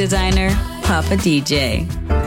Designer, Papa DJ.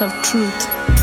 Of truth.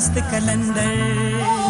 مست کلندر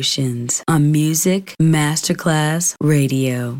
Emotions. On Music Masterclass Radio.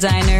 Designer,